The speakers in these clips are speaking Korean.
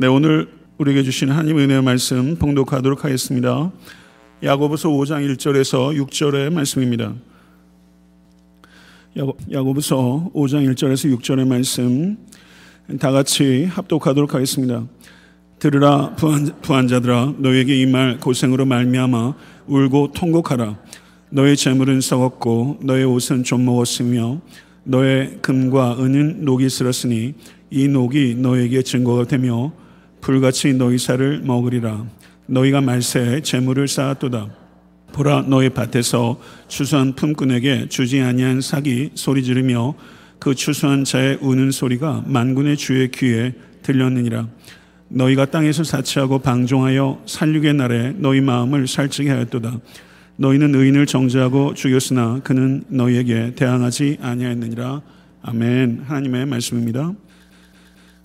네, 오늘 우리에게 주신 하나님 은혜의 말씀 봉독하도록 하겠습니다. 야고보서 5장 1절에서 6절의 말씀입니다. 야고보서 5장 1절에서 6절의 말씀 다 같이 합독하도록 하겠습니다. 들으라 부한, 자들아 너에게 이 말 고생으로 말미암아 울고 통곡하라 너의 재물은 썩었고 너의 옷은 좀 먹었으며 너의 금과 은은 녹이 슬었으니 이 녹이 너에게 증거가 되며 불같이 너희 살을 먹으리라. 너희가 말세에 재물을 쌓았도다. 보라 너희 밭에서 추수한 품꾼에게 주지 아니한 사기 소리 지르며 그 추수한 자의 우는 소리가 만군의 주의 귀에 들렸느니라. 너희가 땅에서 사치하고 방종하여 살육의 날에 너희 마음을 살찌게 하였도다. 너희는 의인을 정죄하고 죽였으나 그는 너희에게 대항하지 아니하였느니라. 아멘. 하나님의 말씀입니다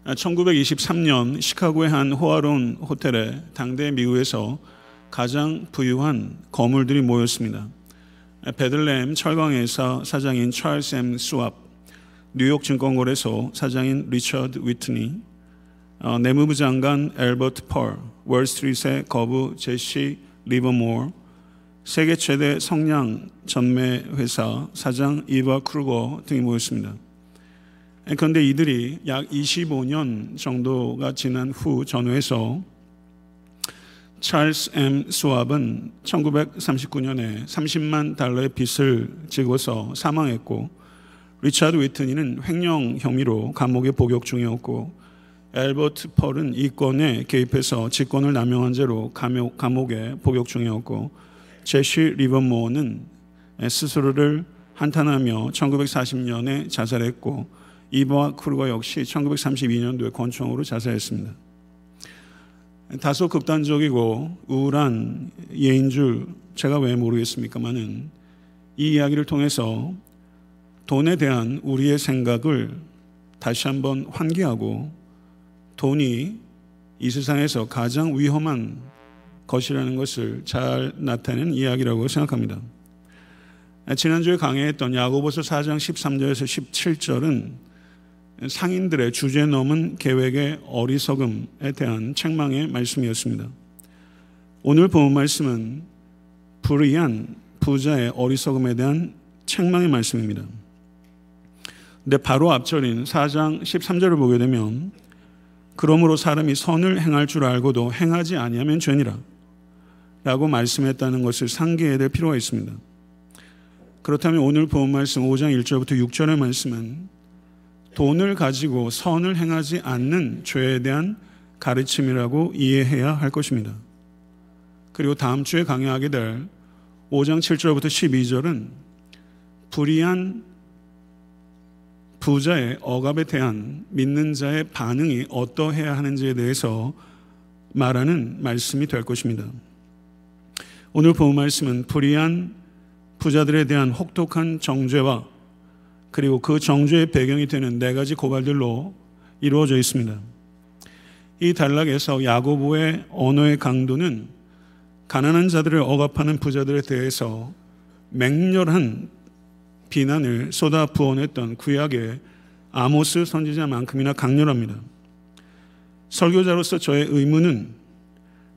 1923년 시카고의 한 호화로운 호텔에 당대 미국에서 가장 부유한 거물들이 모였습니다. 베들레헴 철강회사 사장인 찰스 M. 슈왑, 뉴욕 증권거래소 사장인 리처드 위트니, 어, 내무부 장관 앨버트 폴, 월스트리트의 거부 제시 리버모어, 세계 최대 성냥 전매 회사 사장 이바 크루거 등이 모였습니다. 그런데 이들이 약 25년 정도가 지난 후 전후에서 찰스 M. 슈왑은 1939년에 30만 달러의 빚을 지고서 사망했고 리차드 위트니는 횡령 혐의로 감옥에 복역 중이었고 앨버트 폴은 이권에 개입해서 직권을 남용한 죄로 감옥, 감옥에 복역 중이었고 제시 리버모어는 스스로를 한탄하며 1940년에 자살했고 이버와 크루거 역시 1932년도에 권총으로 자살했습니다. 다소 극단적이고 우울한 예인 줄 제가 왜 모르겠습니까만은 이 이야기를 통해서 돈에 대한 우리의 생각을 다시 한번 환기하고 돈이 이 세상에서 가장 위험한 것이라는 것을 잘 나타내는 이야기라고 생각합니다. 지난주에 강의했던 야고보서 4장 13절에서 17절은 상인들의 주제 넘은 계획의 어리석음에 대한 책망의 말씀이었습니다. 오늘 본 말씀은 불의한 부자의 어리석음에 대한 책망의 말씀입니다. 근데 바로 앞절인 4장 13절을 보게 되면 그러므로 사람이 선을 행할 줄 알고도 행하지 아니하면 죄니라 라고 말씀했다는 것을 상기해야 될 필요가 있습니다. 그렇다면 오늘 본 말씀 5장 1절부터 6절의 말씀은 돈을 가지고 선을 행하지 않는 죄에 대한 가르침이라고 이해해야 할 것입니다. 그리고 다음 주에 강의하게 될 5장 7절부터 12절은 불의한 부자의 억압에 대한 믿는 자의 반응이 어떠해야 하는지에 대해서 말하는 말씀이 될 것입니다. 오늘 본 말씀은 불의한 부자들에 대한 혹독한 정죄와 그리고 그 정죄의 배경이 되는 네 가지 고발들로 이루어져 있습니다. 이 단락에서 야고보의 언어의 강도는 가난한 자들을 억압하는 부자들에 대해서 맹렬한 비난을 쏟아 부어냈던 구약의 아모스 선지자만큼이나 강렬합니다. 설교자로서 저의 의무는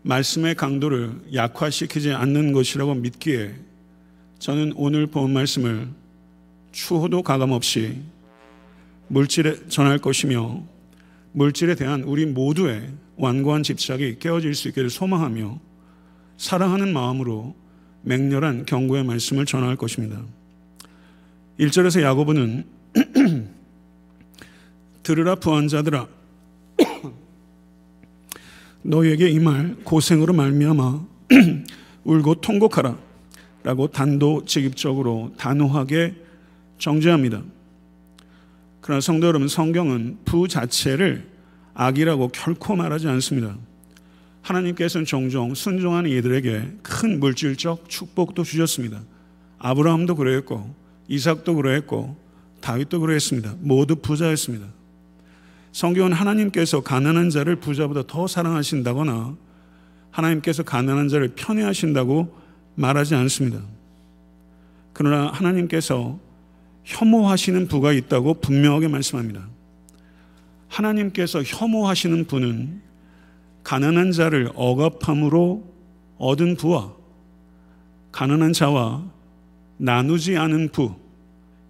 말씀의 강도를 약화시키지 않는 것이라고 믿기에 저는 오늘 본 말씀을 추호도 가감없이 물질에 전할 것이며 물질에 대한 우리 모두의 완고한 집착이 깨어질 수 있기를 소망하며 사랑하는 마음으로 맹렬한 경고의 말씀을 전할 것입니다. 1절에서 야고보는 들으라 부한 자들아 너에게 이 말 고생으로 말미암아 울고 통곡하라 라고 단도직입적으로 단호하게 정죄합니다. 그러나 성도 여러분, 성경은 부 자체를 악이라고 결코 말하지 않습니다. 하나님께서는 종종 순종하는 이들에게 큰 물질적 축복도 주셨습니다. 아브라함도 그러했고, 이삭도 그러했고, 다윗도 그러했습니다. 모두 부자였습니다. 성경은 하나님께서 가난한 자를 부자보다 더 사랑하신다거나 하나님께서 가난한 자를 편애하신다고 말하지 않습니다. 그러나 하나님께서 혐오하시는 부가 있다고 분명하게 말씀합니다. 하나님께서 혐오하시는 분은 가난한 자를 억압함으로 얻은 부와 가난한 자와 나누지 않은 부,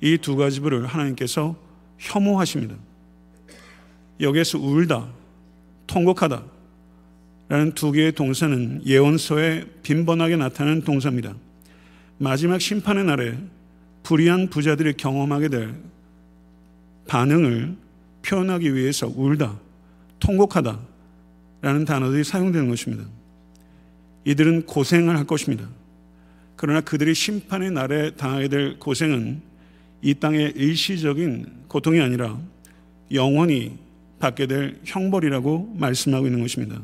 이 두 가지 부를 하나님께서 혐오하십니다. 여기에서 울다, 통곡하다, 라는 두 개의 동사는 예언서에 빈번하게 나타나는 동사입니다. 마지막 심판의 날에 불의한 부자들이 경험하게 될 반응을 표현하기 위해서 울다, 통곡하다 라는 단어들이 사용되는 것입니다. 이들은 고생을 할 것입니다. 그러나 그들이 심판의 날에 당하게 될 고생은 이 땅의 일시적인 고통이 아니라 영원히 받게 될 형벌이라고 말씀하고 있는 것입니다.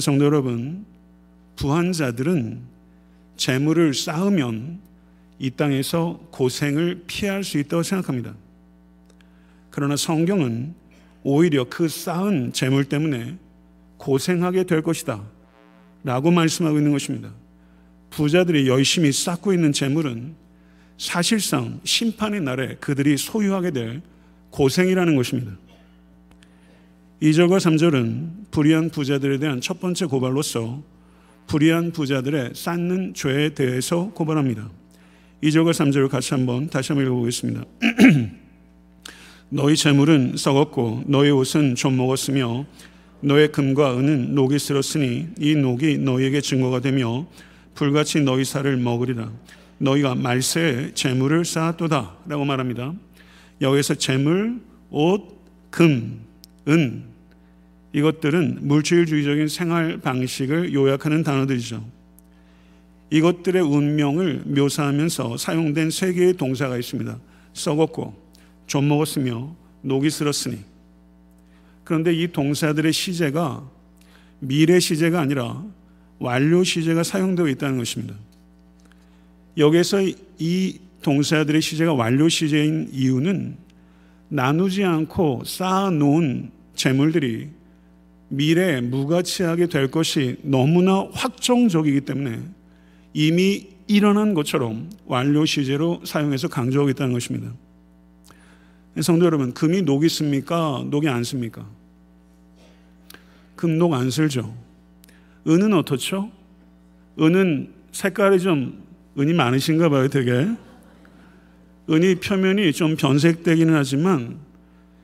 성도 여러분, 부한 자들은 재물을 쌓으면 이 땅에서 고생을 피할 수 있다고 생각합니다. 그러나 성경은 오히려 그 쌓은 재물 때문에 고생하게 될 것이다. 라고 말씀하고 있는 것입니다. 부자들이 열심히 쌓고 있는 재물은 사실상 심판의 날에 그들이 소유하게 될 고생이라는 것입니다. 2절과 3절은 불의한 부자들에 대한 첫 번째 고발로서 불의한 부자들의 쌓는 죄에 대해서 고발합니다. 2절과 3절을 같이 한번 다시 한번 읽어보겠습니다. 너희 재물은 썩었고 너희 옷은 좀 먹었으며 너의 금과 은은 녹이 쓸었으니 이 녹이 너희에게 증거가 되며 불같이 너희 살을 먹으리라. 너희가 말세에 재물을 쌓았도다 라고 말합니다. 여기서 재물, 옷, 금, 은 이것들은 물질주의적인 생활 방식을 요약하는 단어들이죠. 이것들의 운명을 묘사하면서 사용된 세 개의 동사가 있습니다. 썩었고, 좀 먹었으며, 녹이 슬었으니. 그런데 이 동사들의 시제가 미래 시제가 아니라 완료 시제가 사용되어 있다는 것입니다. 여기서 이 동사들의 시제가 완료 시제인 이유는 나누지 않고 쌓아놓은 재물들이 미래에 무가치하게 될 것이 너무나 확정적이기 때문에 이미 일어난 것처럼 완료 시제로 사용해서 강조하고 있다는 것입니다. 성도 여러분, 금이 녹이 씁니까? 녹이 안 씁니까? 금, 녹 안 쓸죠. 은은 어떻죠? 은은 색깔이 좀 은이 많으신가 봐요, 되게. 은이 표면이 좀 변색되기는 하지만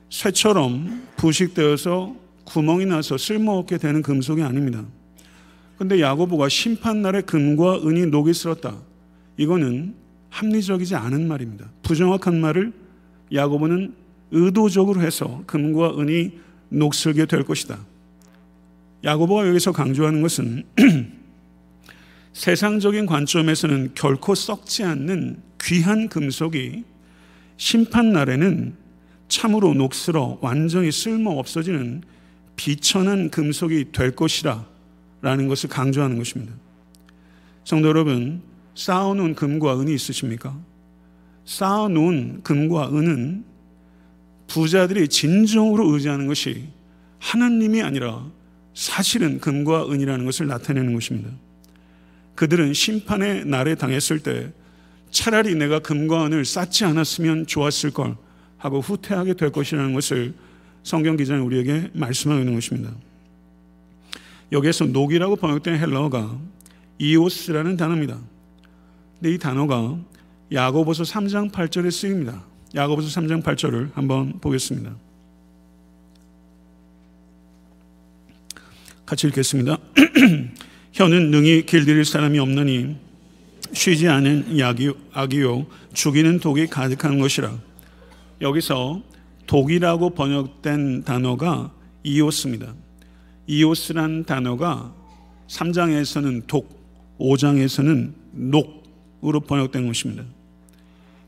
쇠처럼 부식되어서 구멍이 나서 쓸모없게 되는 금속이 아닙니다. 근데 야고보가 심판날에 금과 은이 녹이 쓸었다. 이거는 합리적이지 않은 말입니다. 부정확한 말을 야고보는 의도적으로 해서 금과 은이 녹슬게 될 것이다. 야고보가 여기서 강조하는 것은 세상적인 관점에서는 결코 썩지 않는 귀한 금속이 심판 날에는 참으로 녹슬어 완전히 쓸모 없어지는 비천한 금속이 될 것이라 라는 것을 강조하는 것입니다. 성도 여러분, 쌓아놓은 금과 은이 있으십니까? 쌓아놓은 금과 은은 부자들이 진정으로 의지하는 것이 하나님이 아니라 사실은 금과 은이라는 것을 나타내는 것입니다. 그들은 심판의 날에 당했을 때 차라리 내가 금과 은을 쌓지 않았으면 좋았을 걸 하고 후퇴하게 될 것이라는 것을 성경 기자는 우리에게 말씀하고 있는 것입니다. 여기에서 녹이라고 번역된 헬러가 이오스라는 단어입니다. 근데 이 단어가 야고보서 3장 8절에 쓰입니다. 야고보서 3장 8절을 한번 보겠습니다. 같이 읽겠습니다. 혀는 능히 길들일 사람이 없느니 쉬지 않은 악이요 죽이는 독이 가득한 것이라. 여기서 독이라고 번역된 단어가 이오스입니다. 이오스란 단어가 3장에서는 독, 5장에서는 녹으로 번역된 것입니다.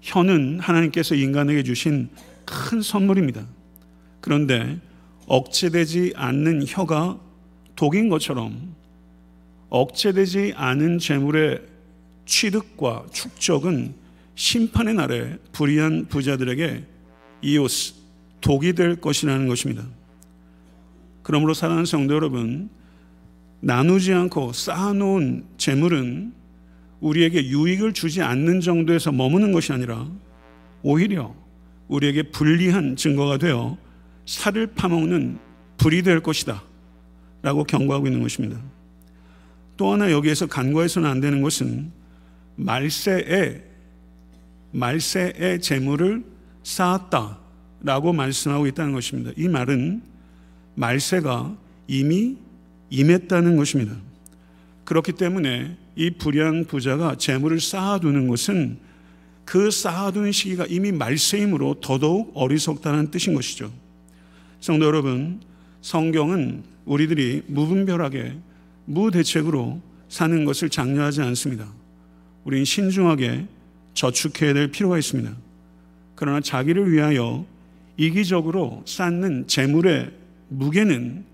혀는 하나님께서 인간에게 주신 큰 선물입니다. 그런데 억제되지 않는 혀가 독인 것처럼 억제되지 않은 재물의 취득과 축적은 심판의 날에 불의한 부자들에게 이오스, 독이 될 것이라는 것입니다. 그러므로 사랑하는 성도 여러분, 나누지 않고 쌓아놓은 재물은 우리에게 유익을 주지 않는 정도에서 머무는 것이 아니라 오히려 우리에게 불리한 증거가 되어 살을 파먹는 불이 될 것이다. 라고 경고하고 있는 것입니다. 또 하나 여기에서 간과해서는 안 되는 것은 말세에 말세의 재물을 쌓았다 라고 말씀하고 있다는 것입니다. 이 말은 말세가 이미 임했다는 것입니다. 그렇기 때문에 이 불량 부자가 재물을 쌓아두는 것은 그 쌓아두는 시기가 이미 말세이므로 더더욱 어리석다는 뜻인 것이죠. 성도 여러분, 성경은 우리들이 무분별하게 무대책으로 사는 것을 장려하지 않습니다. 우린 신중하게 저축해야 될 필요가 있습니다. 그러나 자기를 위하여 이기적으로 쌓는 재물의 무게는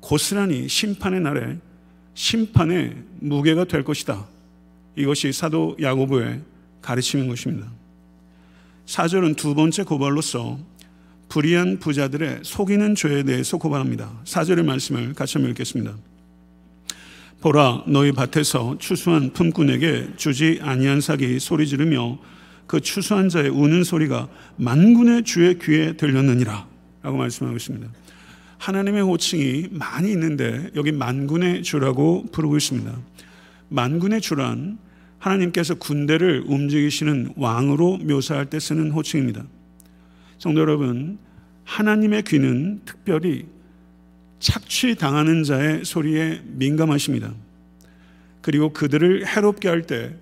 고스란히 심판의 날에 심판의 무게가 될 것이다. 이것이 사도 야고보의 가르침인 것입니다. 사절은 두 번째 고발로서 불의한 부자들의 속이는 죄에 대해서 고발합니다. 사절의 말씀을 같이 한번 읽겠습니다. 보라 너희 밭에서 추수한 품꾼에게 주지 아니한 삭이 소리 지르며 그 추수한 자의 우는 소리가 만군의 주의 귀에 들렸느니라 라고 말씀하고 있습니다. 하나님의 호칭이 많이 있는데 여기 만군의 주라고 부르고 있습니다. 만군의 주란 하나님께서 군대를 움직이시는 왕으로 묘사할 때 쓰는 호칭입니다. 성도 여러분, 하나님의 귀는 특별히 착취당하는 자의 소리에 민감하십니다. 그리고 그들을 해롭게 할 때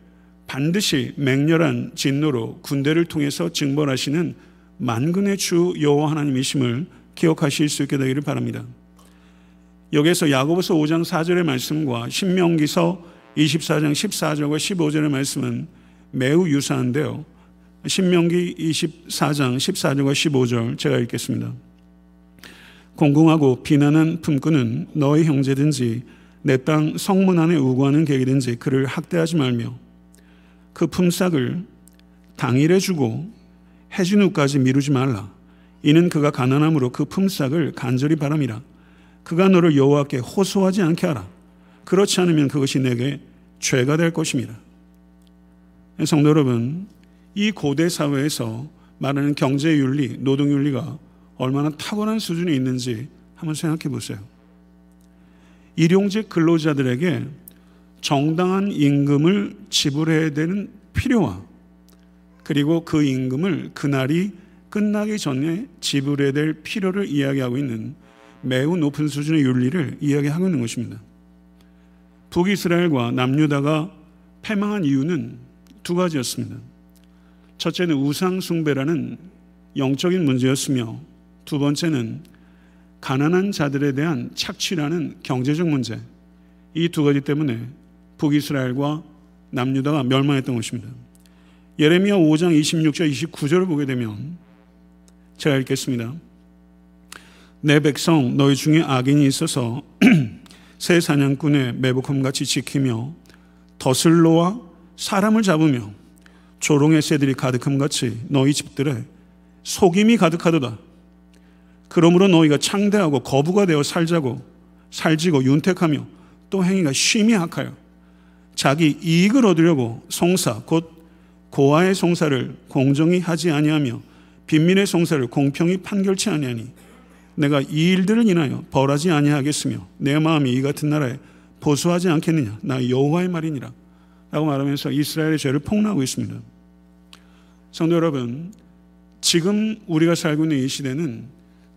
반드시 맹렬한 진노로 군대를 통해서 징벌하시는 만군의 주 여호와 하나님이심을 기억하실 수 있게 되기를 바랍니다. 여기서 야고보서 5장 4절의 말씀과 신명기서 24장 14절과 15절의 말씀은 매우 유사한데요. 신명기 24장 14절과 15절 제가 읽겠습니다. 공공하고 비난한 품꾼은 너희 형제든지 내 땅 성문 안에 우구하는 객이든지 그를 학대하지 말며 그 품삯을 당일에 주고 해진 후까지 미루지 말라. 이는 그가 가난함으로 그 품삯을 간절히 바람이라. 그가 너를 여호와께 호소하지 않게 하라. 그렇지 않으면 그것이 내게 죄가 될 것입니다. 성도 여러분, 이 고대 사회에서 말하는 경제 윤리, 노동 윤리가 얼마나 탁월한 수준이 있는지 한번 생각해 보세요. 일용직 근로자들에게 정당한 임금을 지불해야 되는 필요와 그리고 그 임금을 그날이 끝나기 전에 지불해야 될 필요를 이야기하고 있는 매우 높은 수준의 윤리를 이야기하고 있는 것입니다. 북이스라엘과 남유다가 패망한 이유는 두 가지였습니다. 첫째는 우상숭배라는 영적인 문제였으며 두 번째는 가난한 자들에 대한 착취라는 경제적 문제. 이 두 가지 때문에 북이스라엘과 남유다가 멸망했던 것입니다. 예레미야 5장 26절 29절을 보게 되면 제가 읽겠습니다. 내 백성 너희 중에 악인이 있어서 새 사냥꾼의 매복함같이 지키며 더슬로와 사람을 잡으며 조롱의 새들이 가득함같이 너희 집들에 속임이 가득하도다. 그러므로 너희가 창대하고 거부가 되어 살자고 살지고 윤택하며 또 행위가 쉼이 악하여 자기 이익을 얻으려고 송사 곧 고아의 송사를 공정히 하지 아니하며 빈민의 송사를 공평히 판결치 아니하니 내가 이 일들을 인하여 벌하지 아니하겠으며 내 마음이 이 같은 나라에 보수하지 않겠느냐 나 여호와의 말이니라 라고 말하면서 이스라엘의 죄를 폭로하고 있습니다. 성도 여러분 지금 우리가 살고 있는 이 시대는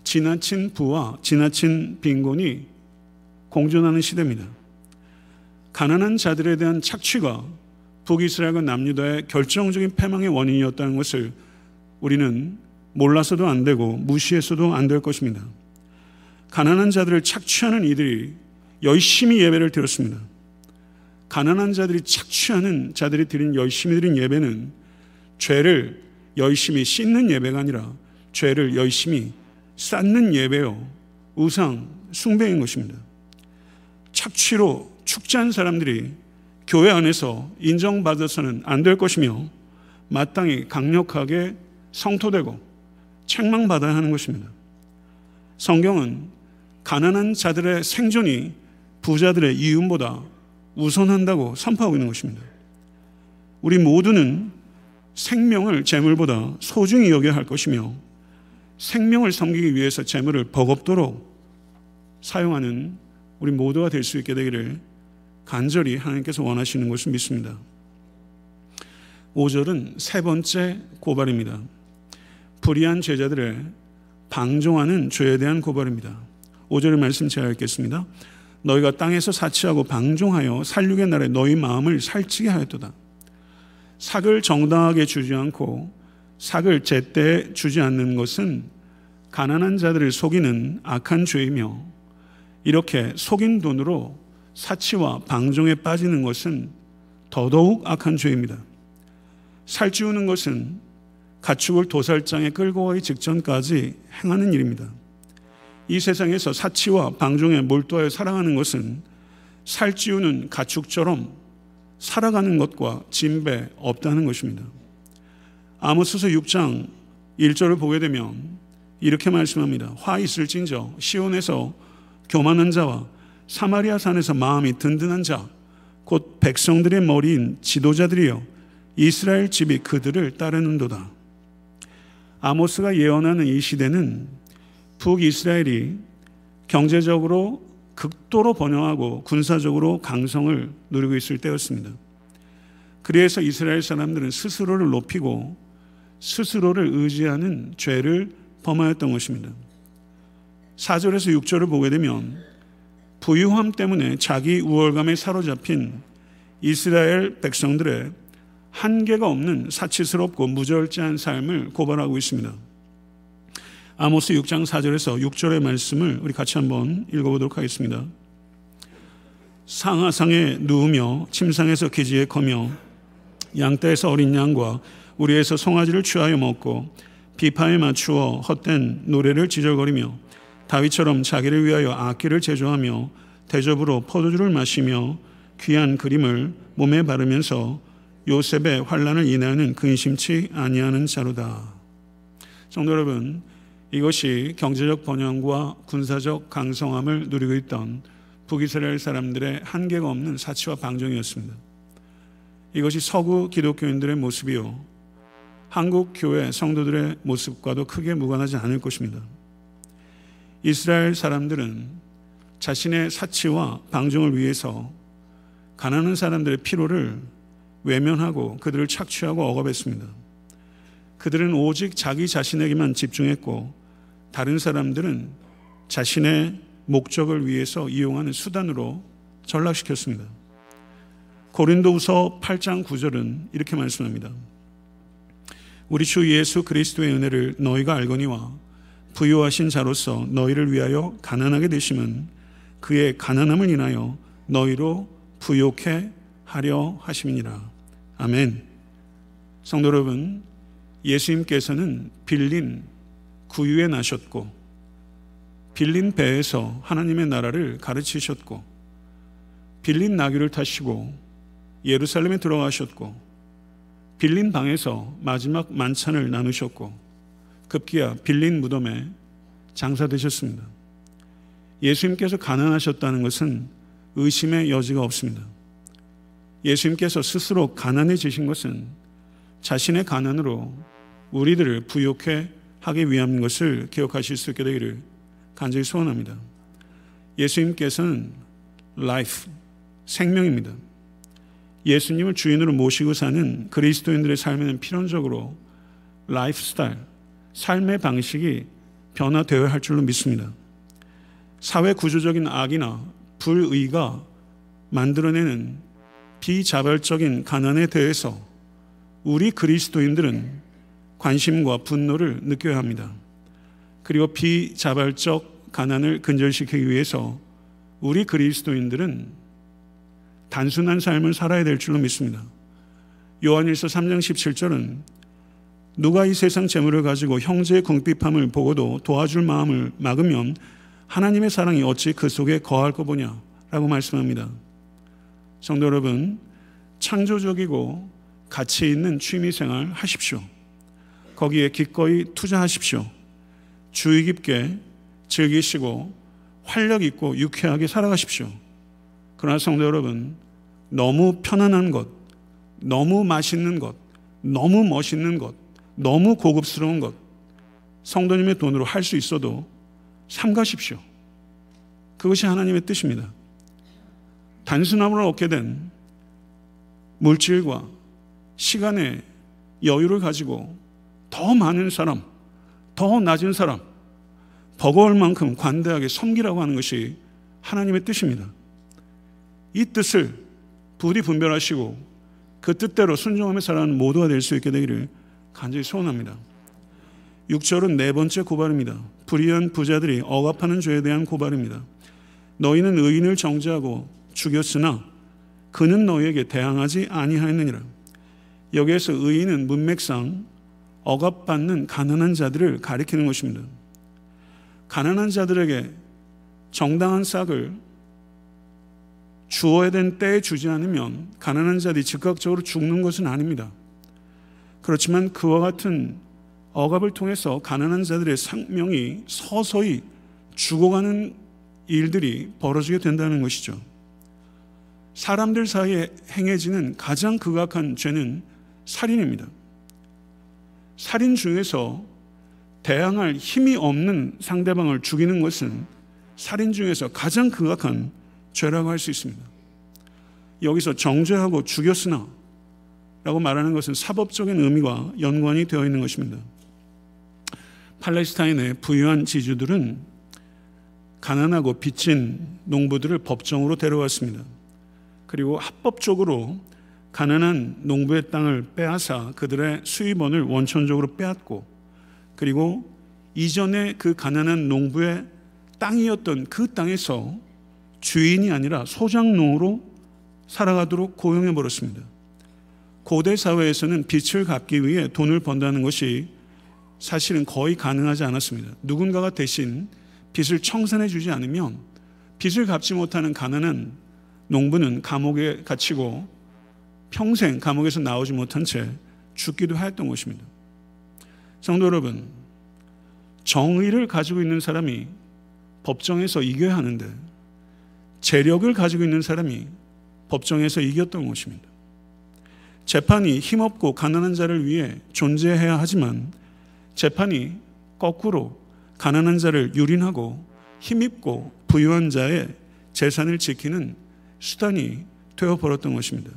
지나친 부와 지나친 빈곤이 공존하는 시대입니다. 가난한 자들에 대한 착취가 북이스라엘과 남유다의 결정적인 패망의 원인이었다는 것을 우리는 몰라서도 안 되고 무시해서도 안 될 것입니다. 가난한 자들을 착취하는 이들이 열심히 예배를 드렸습니다. 가난한 자들이 착취하는 자들이 드린 열심히 드린 예배는 죄를 열심히 씻는 예배가 아니라 죄를 열심히 쌓는 예배요. 우상, 숭배인 것입니다. 착취로 축제한 사람들이 교회 안에서 인정받아서는 안 될 것이며 마땅히 강력하게 성토되고 책망받아야 하는 것입니다. 성경은 가난한 자들의 생존이 부자들의 이윤보다 우선한다고 선포하고 있는 것입니다. 우리 모두는 생명을 재물보다 소중히 여겨야 할 것이며 생명을 섬기기 위해서 재물을 버겁도록 사용하는 우리 모두가 될 수 있게 되기를 간절히 하나님께서 원하시는 것을 믿습니다. 5절은 세 번째 고발입니다. 불의한 제자들을 방종하는 죄에 대한 고발입니다. 5절의 말씀 제가 읽겠습니다. 너희가 땅에서 사치하고 방종하여 살육의 날에 너희 마음을 살찌게 하였도다. 삭을 정당하게 주지 않고 삭을 제때 주지 않는 것은 가난한 자들을 속이는 악한 죄이며 이렇게 속인 돈으로 사치와 방종에 빠지는 것은 더더욱 악한 죄입니다. 살찌우는 것은 가축을 도살장에 끌고 가기 직전까지 행하는 일입니다. 이 세상에서 사치와 방종에 몰두하여 살아가는 것은 살찌우는 가축처럼 살아가는 것과 진배 없다는 것입니다. 아모스서 6장 1절을 보게 되면 이렇게 말씀합니다. 화 있을진저 시온에서 교만한 자와 사마리아 산에서 마음이 든든한 자, 곧 백성들의 머리인 지도자들이여 이스라엘 집이 그들을 따르는도다. 아모스가 예언하는 이 시대는 북이스라엘이 경제적으로 극도로 번영하고 군사적으로 강성을 누리고 있을 때였습니다. 그래서 이스라엘 사람들은 스스로를 높이고 스스로를 의지하는 죄를 범하였던 것입니다. 4절에서 6절을 보게 되면 부유함 때문에 자기 우월감에 사로잡힌 이스라엘 백성들의 한계가 없는 사치스럽고 무절제한 삶을 고발하고 있습니다. 아모스 6장 4절에서 6절의 말씀을 우리 같이 한번 읽어보도록 하겠습니다. 상하상에 누우며 침상에서 기지에 커며 양떼에서 어린 양과 우리에서 송아지를 취하여 먹고 비파에 맞추어 헛된 노래를 지저거리며 다윗처럼 자기를 위하여 악기를 제조하며 대접으로 포도주를 마시며 귀한 그림을 몸에 바르면서 요셉의 환란을 인하여는 근심치 아니하는 자로다. 성도 여러분, 이것이 경제적 번영과 군사적 강성함을 누리고 있던 북이스라엘 사람들의 한계가 없는 사치와 방종이었습니다. 이것이 서구 기독교인들의 모습이요. 한국 교회 성도들의 모습과도 크게 무관하지 않을 것입니다. 이스라엘 사람들은 자신의 사치와 방종을 위해서 가난한 사람들의 피로를 외면하고 그들을 착취하고 억압했습니다. 그들은 오직 자기 자신에게만 집중했고 다른 사람들은 자신의 목적을 위해서 이용하는 수단으로 전락시켰습니다. 고린도후서 8장 9절은 이렇게 말씀합니다. 우리 주 예수 그리스도의 은혜를 너희가 알거니와 부유하신 자로서 너희를 위하여 가난하게 되심은 그의 가난함을 인하여 너희로 부욕해 하려 하심이니라. 아멘. 성도 여러분, 예수님께서는 빌린 구유에 나셨고, 빌린 배에서 하나님의 나라를 가르치셨고, 빌린 나귀를 타시고, 예루살렘에 들어가셨고, 빌린 방에서 마지막 만찬을 나누셨고, 급기야 빌린 무덤에 장사되셨습니다. 예수님께서 가난하셨다는 것은 의심의 여지가 없습니다. 예수님께서 스스로 가난해지신 것은 자신의 가난으로 우리들을 부욕해 하기 위한 것을 기억하실 수 있게 되기를 간절히 소원합니다. 예수님께서는 life, 생명입니다. 예수님을 주인으로 모시고 사는 그리스도인들의 삶에는 필연적으로 라이프스타일, 삶의 방식이 변화되어야 할 줄로 믿습니다. 사회 구조적인 악이나 불의가 만들어내는 비자발적인 가난에 대해서 우리 그리스도인들은 관심과 분노를 느껴야 합니다. 그리고 비자발적 가난을 근절시키기 위해서 우리 그리스도인들은 단순한 삶을 살아야 될 줄로 믿습니다. 요한일서 3장 17절은 누가 이 세상 재물을 가지고 형제의 궁핍함을 보고도 도와줄 마음을 막으면 하나님의 사랑이 어찌 그 속에 거할 거 보냐라고 말씀합니다. 성도 여러분, 창조적이고 가치 있는 취미 생활 하십시오. 거기에 기꺼이 투자하십시오. 주의 깊게 즐기시고 활력 있고 유쾌하게 살아가십시오. 그러나 성도 여러분, 너무 편안한 것, 너무 맛있는 것, 너무 멋있는 것, 너무 고급스러운 것, 성도님의 돈으로 할 수 있어도 삼가십시오. 그것이 하나님의 뜻입니다. 단순함으로 얻게 된 물질과 시간의 여유를 가지고 더 많은 사람, 더 낮은 사람, 버거울 만큼 관대하게 섬기라고 하는 것이 하나님의 뜻입니다. 이 뜻을 부디 분별하시고 그 뜻대로 순종하며 살아가는 모두가 될 수 있게 되기를 간절히 소원합니다. 6절은 네 번째 고발입니다. 불의한 부자들이 억압하는 죄에 대한 고발입니다. 너희는 의인을 정죄하고 죽였으나 그는 너희에게 대항하지 아니하였느니라. 여기에서 의인은 문맥상 억압받는 가난한 자들을 가리키는 것입니다. 가난한 자들에게 정당한 싹을 주어야 된 때에 주지 않으면 가난한 자들이 즉각적으로 죽는 것은 아닙니다. 그렇지만 그와 같은 억압을 통해서 가난한 자들의 생명이 서서히 죽어가는 일들이 벌어지게 된다는 것이죠. 사람들 사이에 행해지는 가장 극악한 죄는 살인입니다. 살인 중에서 대항할 힘이 없는 상대방을 죽이는 것은 살인 중에서 가장 극악한 죄라고 할 수 있습니다. 여기서 정죄하고 죽였으나 라고 말하는 것은 사법적인 의미와 연관이 되어 있는 것입니다. 팔레스타인의 부유한 지주들은 가난하고 빚진 농부들을 법정으로 데려왔습니다. 그리고 합법적으로 가난한 농부의 땅을 빼앗아 그들의 수입원을 원천적으로 빼앗고 그리고 이전에 그 가난한 농부의 땅이었던 그 땅에서 주인이 아니라 소장농으로 살아가도록 고용해 버렸습니다. 고대 사회에서는 빚을 갚기 위해 돈을 번다는 것이 사실은 거의 가능하지 않았습니다. 누군가가 대신 빚을 청산해 주지 않으면 빚을 갚지 못하는 가난한 농부는 감옥에 갇히고 평생 감옥에서 나오지 못한 채 죽기도 하였던 것입니다. 성도 여러분, 정의를 가지고 있는 사람이 법정에서 이겨야 하는데 재력을 가지고 있는 사람이 법정에서 이겼던 것입니다. 재판이 힘없고 가난한 자를 위해 존재해야 하지만 재판이 거꾸로 가난한 자를 유린하고 힘있고 부유한 자의 재산을 지키는 수단이 되어 버렸던 것입니다.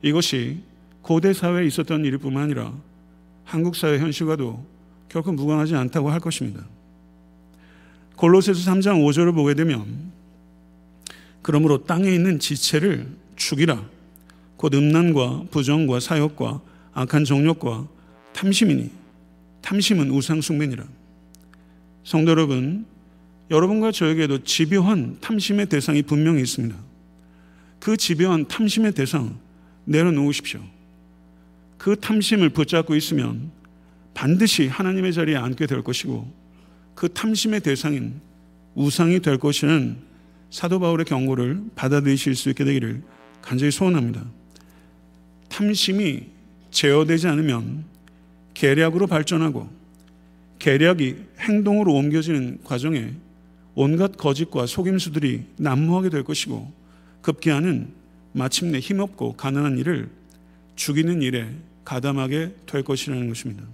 이것이 고대 사회에 있었던 일일 뿐만 아니라 한국 사회 현실과도 결코 무관하지 않다고 할 것입니다. 골로새서 3장 5절을 보게 되면 그러므로 땅에 있는 지체를 죽이라 곧 음란과 부정과 사욕과 악한 정욕과 탐심이니 탐심은 우상 숭배니라. 성도 여러분, 여러분과 저에게도 집요한 탐심의 대상이 분명히 있습니다. 그 집요한 탐심의 대상 내려놓으십시오. 그 탐심을 붙잡고 있으면 반드시 하나님의 자리에 앉게 될 것이고 그 탐심의 대상인 우상이 될 것이라는 사도 바울의 경고를 받아들이실 수 있게 되기를 간절히 소원합니다. 탐심이 제어되지 않으면 계략으로 발전하고 계략이 행동으로 옮겨지는 과정에 온갖 거짓과 속임수들이 난무하게 될 것이고 급기야는 마침내 힘없고 가난한 일을 죽이는 일에 가담하게 될 것이라는 것입니다.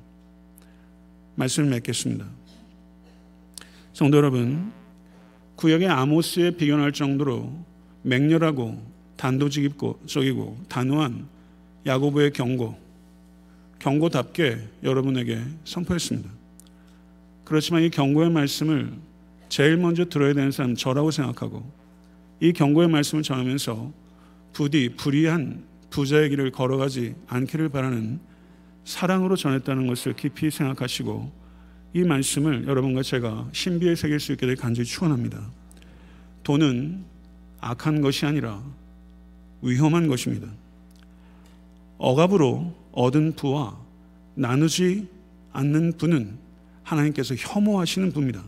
말씀을 맺겠습니다. 성도 여러분, 구역의 아모스에 비견할 정도로 맹렬하고 단도직입고 단호한 야고보의 경고, 경고답게 여러분에게 선포했습니다. 그렇지만 이 경고의 말씀을 제일 먼저 들어야 되는 사람은 저라고 생각하고 이 경고의 말씀을 전하면서 부디 불의한 부자의 길을 걸어가지 않기를 바라는 사랑으로 전했다는 것을 깊이 생각하시고 이 말씀을 여러분과 제가 신비에 새길 수 있게 될 간절히 축원합니다. 돈은 악한 것이 아니라 위험한 것입니다. 억압으로 얻은 부와 나누지 않는 부는 하나님께서 혐오하시는 부입니다.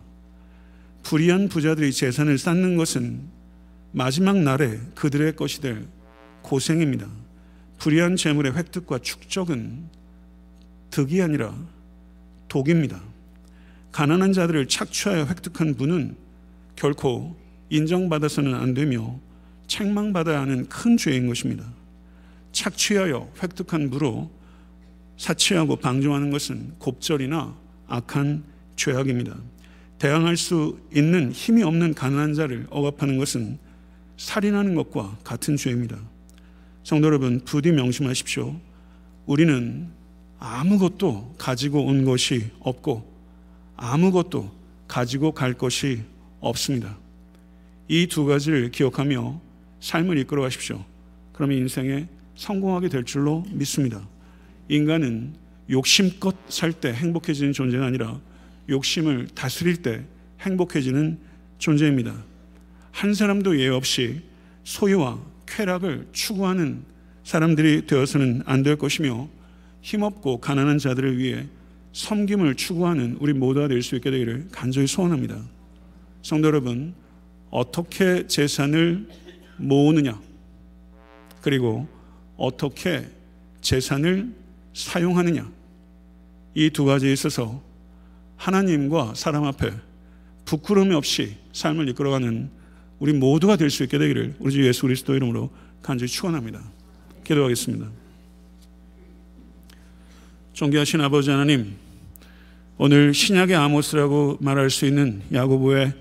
불의한 부자들이 재산을 쌓는 것은 마지막 날에 그들의 것이 될 고생입니다. 불의한 재물의 획득과 축적은 득이 아니라 독입니다. 가난한 자들을 착취하여 획득한 분은 결코 인정받아서는 안 되며 책망받아야 하는 큰 죄인 것입니다. 착취하여 획득한 부로 사치하고 방종하는 것은 곱절이나 악한 죄악입니다. 대항할 수 있는 힘이 없는 가난한 자를 억압하는 것은 살인하는 것과 같은 죄입니다. 성도 여러분, 부디 명심하십시오. 우리는 아무것도 가지고 온 것이 없고 아무것도 가지고 갈 것이 없습니다. 이 두 가지를 기억하며 삶을 이끌어 가십시오. 그러면 인생에 성공하게 될 줄로 믿습니다. 인간은 욕심껏 살 때 행복해지는 존재가 아니라 욕심을 다스릴 때 행복해지는 존재입니다. 한 사람도 예 없이 소유와 쾌락을 추구하는 사람들이 되어서는 안 될 것이며 힘없고 가난한 자들을 위해 섬김을 추구하는 우리 모두가 될 수 있게 되기를 간절히 소원합니다. 성도 여러분, 어떻게 재산을 모으느냐, 그리고 어떻게 재산을 사용하느냐, 이 두 가지에 있어서 하나님과 사람 앞에 부끄러움이 없이 삶을 이끌어가는 우리 모두가 될 수 있게 되기를 우리 주 예수 그리스도 이름으로 간절히 축원합니다. 기도하겠습니다. 존귀하신 아버지 하나님, 오늘 신약의 아모스라고 말할 수 있는 야고보의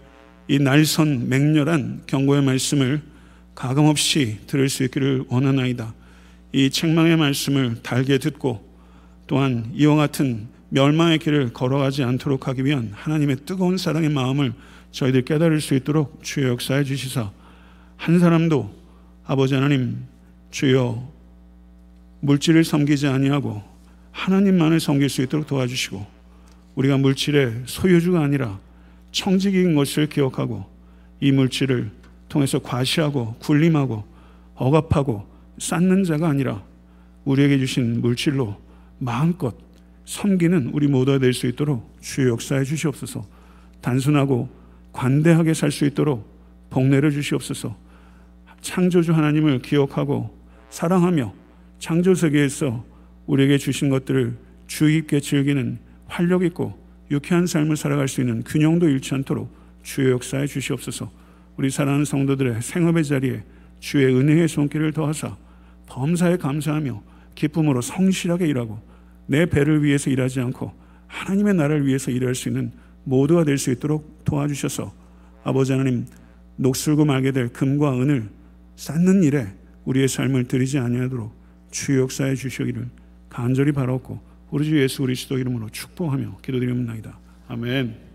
이 날선 맹렬한 경고의 말씀을 가감없이 들을 수 있기를 원하나이다. 이 책망의 말씀을 달게 듣고 또한 이와 같은 멸망의 길을 걸어가지 않도록 하기 위한 하나님의 뜨거운 사랑의 마음을 저희들 깨달을 수 있도록 주여 역사해 주시사 한 사람도 아버지 하나님 주여 물질을 섬기지 아니하고 하나님만을 섬길 수 있도록 도와주시고 우리가 물질의 소유주가 아니라 청직인 것을 기억하고 이 물질을 통해서 과시하고 굴림하고 억압하고 쌓는 자가 아니라 우리에게 주신 물질로 마음껏 섬기는 우리 모두가 될 수 있도록 주의 역사해 주시옵소서. 단순하고 관대하게 살 수 있도록 복내를 주시옵소서. 창조주 하나님을 기억하고 사랑하며 창조 세계에서 우리에게 주신 것들을 주의 깊게 즐기는 활력 있고 유쾌한 삶을 살아갈 수 있는 균형도 잃지 않도록 주의 역사에 주시옵소서. 우리 사랑하는 성도들의 생업의 자리에 주의 은혜의 손길을 더하사 범사에 감사하며 기쁨으로 성실하게 일하고 내 배를 위해서 일하지 않고 하나님의 나라를 위해서 일할 수 있는 모두가 될 수 있도록 도와주셔서 아버지 하나님 녹슬고 말게 될 금과 은을 쌓는 일에 우리의 삶을 들이지 아니하도록 주 역사해 주시기를 간절히 바라옵고 우리 주 예수 그리스도 이름으로 축복하며 기도드립니다. 아멘.